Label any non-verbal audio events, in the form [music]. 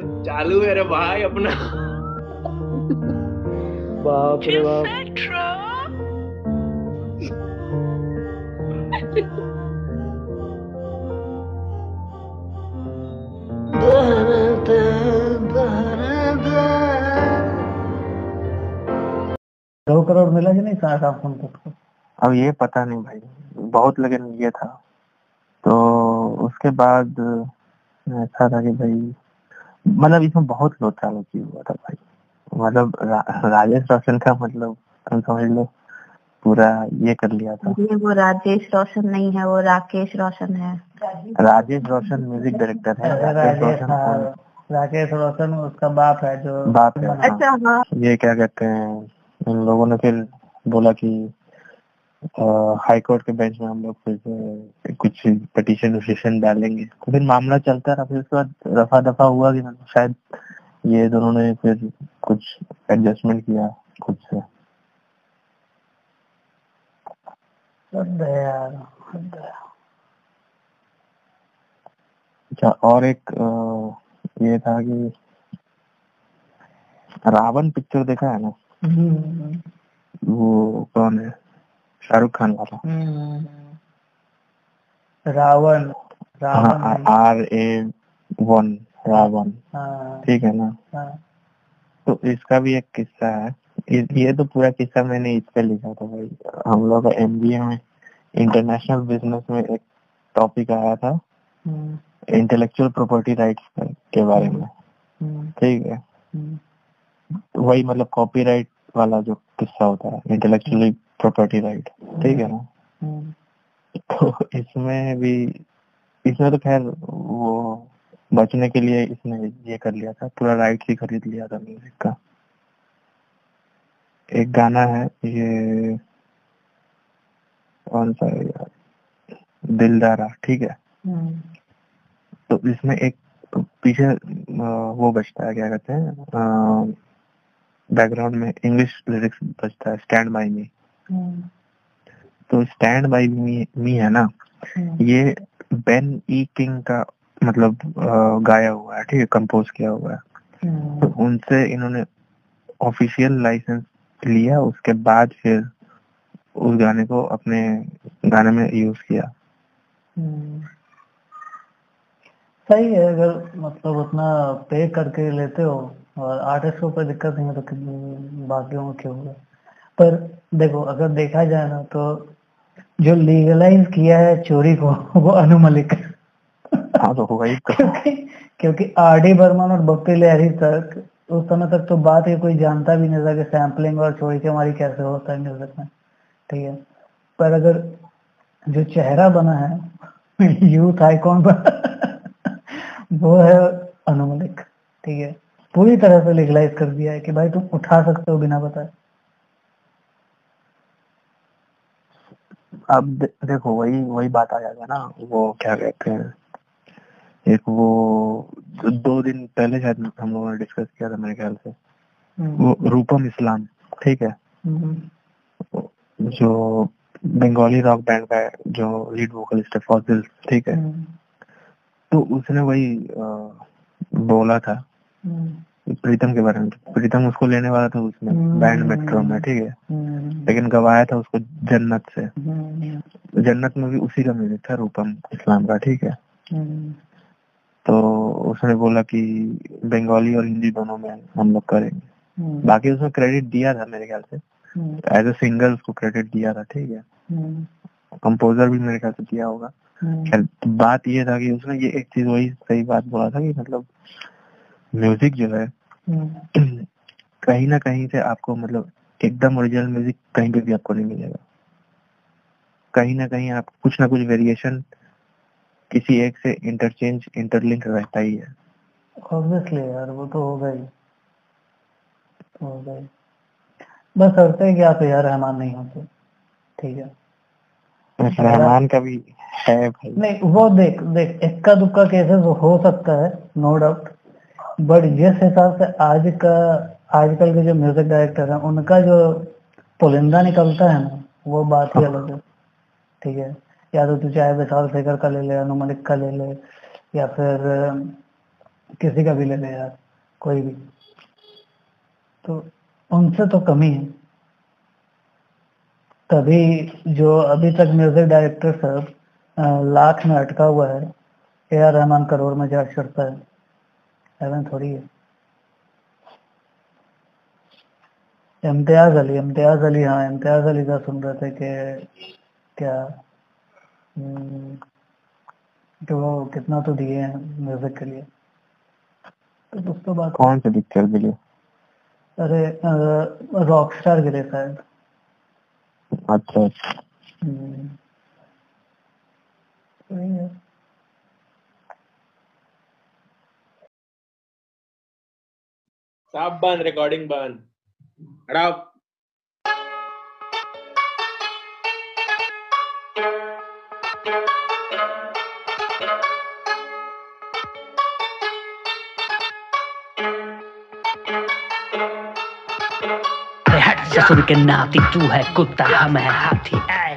चालू है रे भाई अपना। बाप रे बाप। दो करोड़ मिला कि नहीं साठ आफोन को। अब ये पता नहीं भाई बहुत लगन ये था। तो उसके बाद ऐसा था कि भाई मतलब इसमें बहुत लोचा लोची हुआ था भाई। मतलब रा, राजेश रोशन का मतलब तुम समझ लो पूरा ये कर लिया था। ये वो राजेश रोशन नहीं है वो राकेश रोशन है। राजेश रोशन म्यूज़िक डायरेक्टर है राजेश राजेश रोशन हाँ, राकेश रोशन उसका बाप है जो बाप है हाँ। अच्छा हाँ। ये क्या कहते हैं इन लोगों ने फिर बोला कि हाई कोर्ट के बेंच में हम लोग फिर कुछ पिटीशन विटिशन डालेंगे। तो फिर मामला चलता रहा फिर उसके बाद रफा दफ़ा हुआ कि मतलब शायद ये दोनों ने फिर कुछ एडजस्टमेंट किया खुद से। अच्छा और एक ये था कि रावण पिक्चर देखा है ना? हम्म, वो कौन है? शाहरुख खान वाला हम्म। रावण रावण। हाँ आर ए वन रावण। हाँ, ठीक है ना? हाँ, तो इसका भी एक किस्सा है। ये, तो पूरा किस्सा मैंने इस पे लिखा था भाई। हम लोग का एमबीए में इंटरनेशनल बिज़नेस में एक टॉपिक आया था। हम्म, इंटेलेक्चुअल प्रॉपर्टी राइट्स के बारे में। हम्म, ठीक है? हम्म, वही मतलब कॉपीराइट वाला जो किस्सा होता है इंटेलेक्चुअल प्रॉपर्टी राइट ठीक है ना? हम्म, तो इसमें भी इसमें तो खैर वो बचने के लिए इसने ये कर लिया था पूरा राइट ही खरीद लिया था म्यूज़िक का। एक गाना है ये कौन सा है यार? दिलदारा ठीक है? हम्म, तो इसमें एक पीछे वो बजता है क्या कहते हैं बैकग्राउंड में इंग्लिश लिरिक्स बजता है स्टैंड बाई मी तो स्टैंड बाई मी है ना? हम्म, ये बेन ई किंग का मतलब गाया हुआ है ठीक है? कंपोज किया हुआ है। तो हम्म, उनसे इन्होंने ऑफिशियल लाइसेंस लिया उसके बाद फिर उस गाने को अपने गाने में यूज़ किया। हम्म। सही है अगर मतलब उतना पे करके लेते हो और आर्टिस्ट को कोई दिक्कत नहीं है तो कि- बाकियों को क्यों होगा पर देखो अगर देखा जाए ना तो जो लीगलाइज किया है चोरी को [laughs] वो अनु मलिक। हाँ तो [laughs] क्योंकि क्योंकि आर डी बर्मन और बप्पी लहरी तक उस समय तक तो बात ही कोई जानता भी नहीं था कि सैम्पलिंग और चोरी के हमारी कैसे होता है म्यूज़िक में। ठीक है? पर अगर जो चेहरा बना है [laughs] यूथ आइकॉन बना वो है अनु मलिक। ठीक है? पूरी तरह से लीगलाइज कर दिया है कि भाई तुम उठा सकते हो बिना बताए। अब दे- देखो वही वही बात आ जाएगा ना वो क्या कहते हैं एक वो दो- दिन पहले शायद हम लोगों ने डिस्कस किया था मेरे ख्याल से। हम्म, वो रूपम इस्लाम ठीक है? हम्म, जो बंगाली रॉक बैंड का जो लीड वोकलिस्ट है फॉजिल ठीक है? हम्म, तो उसने वही अ, बोला था। हम्म, प्रीतम के बारे में प्रीतम उसको लेने वाला था उसमें हम्म। बैंड मेट्रो में ठीक है? हम्म, लेकिन गवाया था उसको जन्नत से। हम्म, जन्नत में भी उसी का म्यूज़िक था रूपम इस्लाम का ठीक है? तो उसने बोला कि बंगाली और हिंदी दोनों में हम लोग करेंगे। बाकी उसमें क्रेडिट दिया था मेरे ख्याल से। एज ए सिंगर उसको क्रेडिट दिया था ठीक है? कंपोजर भी मेरे ख्याल से दिया होगा। बात ये था कि उसने ये एक चीज़ वही सही बात बोला था कि मतलब म्यूज़िक जो है [clears throat] कहीं ना कहीं से आपको मतलब एकदम ओरिजिनल म्यूज़िक कहीं पे भी आपको नहीं मिलेगा। कहीं ना कहीं आप कुछ ना कुछ वेरिएशन किसी एक से इंटरचेंज इंटरलिंक रहता ही है। ऑब्वियसली यार वो तो होगा ही। होगा ही। बस करते हैं कि आप यार रहमान नहीं होते। ठीक है। रहमान का भी है भाई। नहीं वो देख देख इक्का दुक्का केसेस हो सकता है नो डाउट बट जिस हिसाब से आज का, आजकल के जो म्यूज़िक डायरेक्टर हैं, उनका जो पुलिंदा निकलता है ना, वो बात ही अलग है। ठीक है? या तो तू चाहे विशाल शेखर का ले ले अनु मलिक का ले ले, या फिर किसी का भी ले ले यार, कोई भी। तो उनसे तो कमी है तभी जो अभी तक म्यूज़िक डायरेक्टर सब लाख में अटका हुआ है ए आर रहमान करोड़ में चार्ज करता है। ऐसा थोड़ी है। इम्तियाज़ अली इम्तियाज़ अली हाँ इम्तियाज़ अली का सुन रहे थे कि क्या हम्म, कि वो कितना तो दिए हैं म्यूज़िक के लिए। तो उस तो बात कौन से पिक्चर के लिए? अरे रॉक स्टार गिरे शायद। अच्छा। साफ़ बंद रिकॉर्डिंग बंद। हटाओ हट ससुर के नाती, तू है कुत्ता, हम है हाथी। ऐ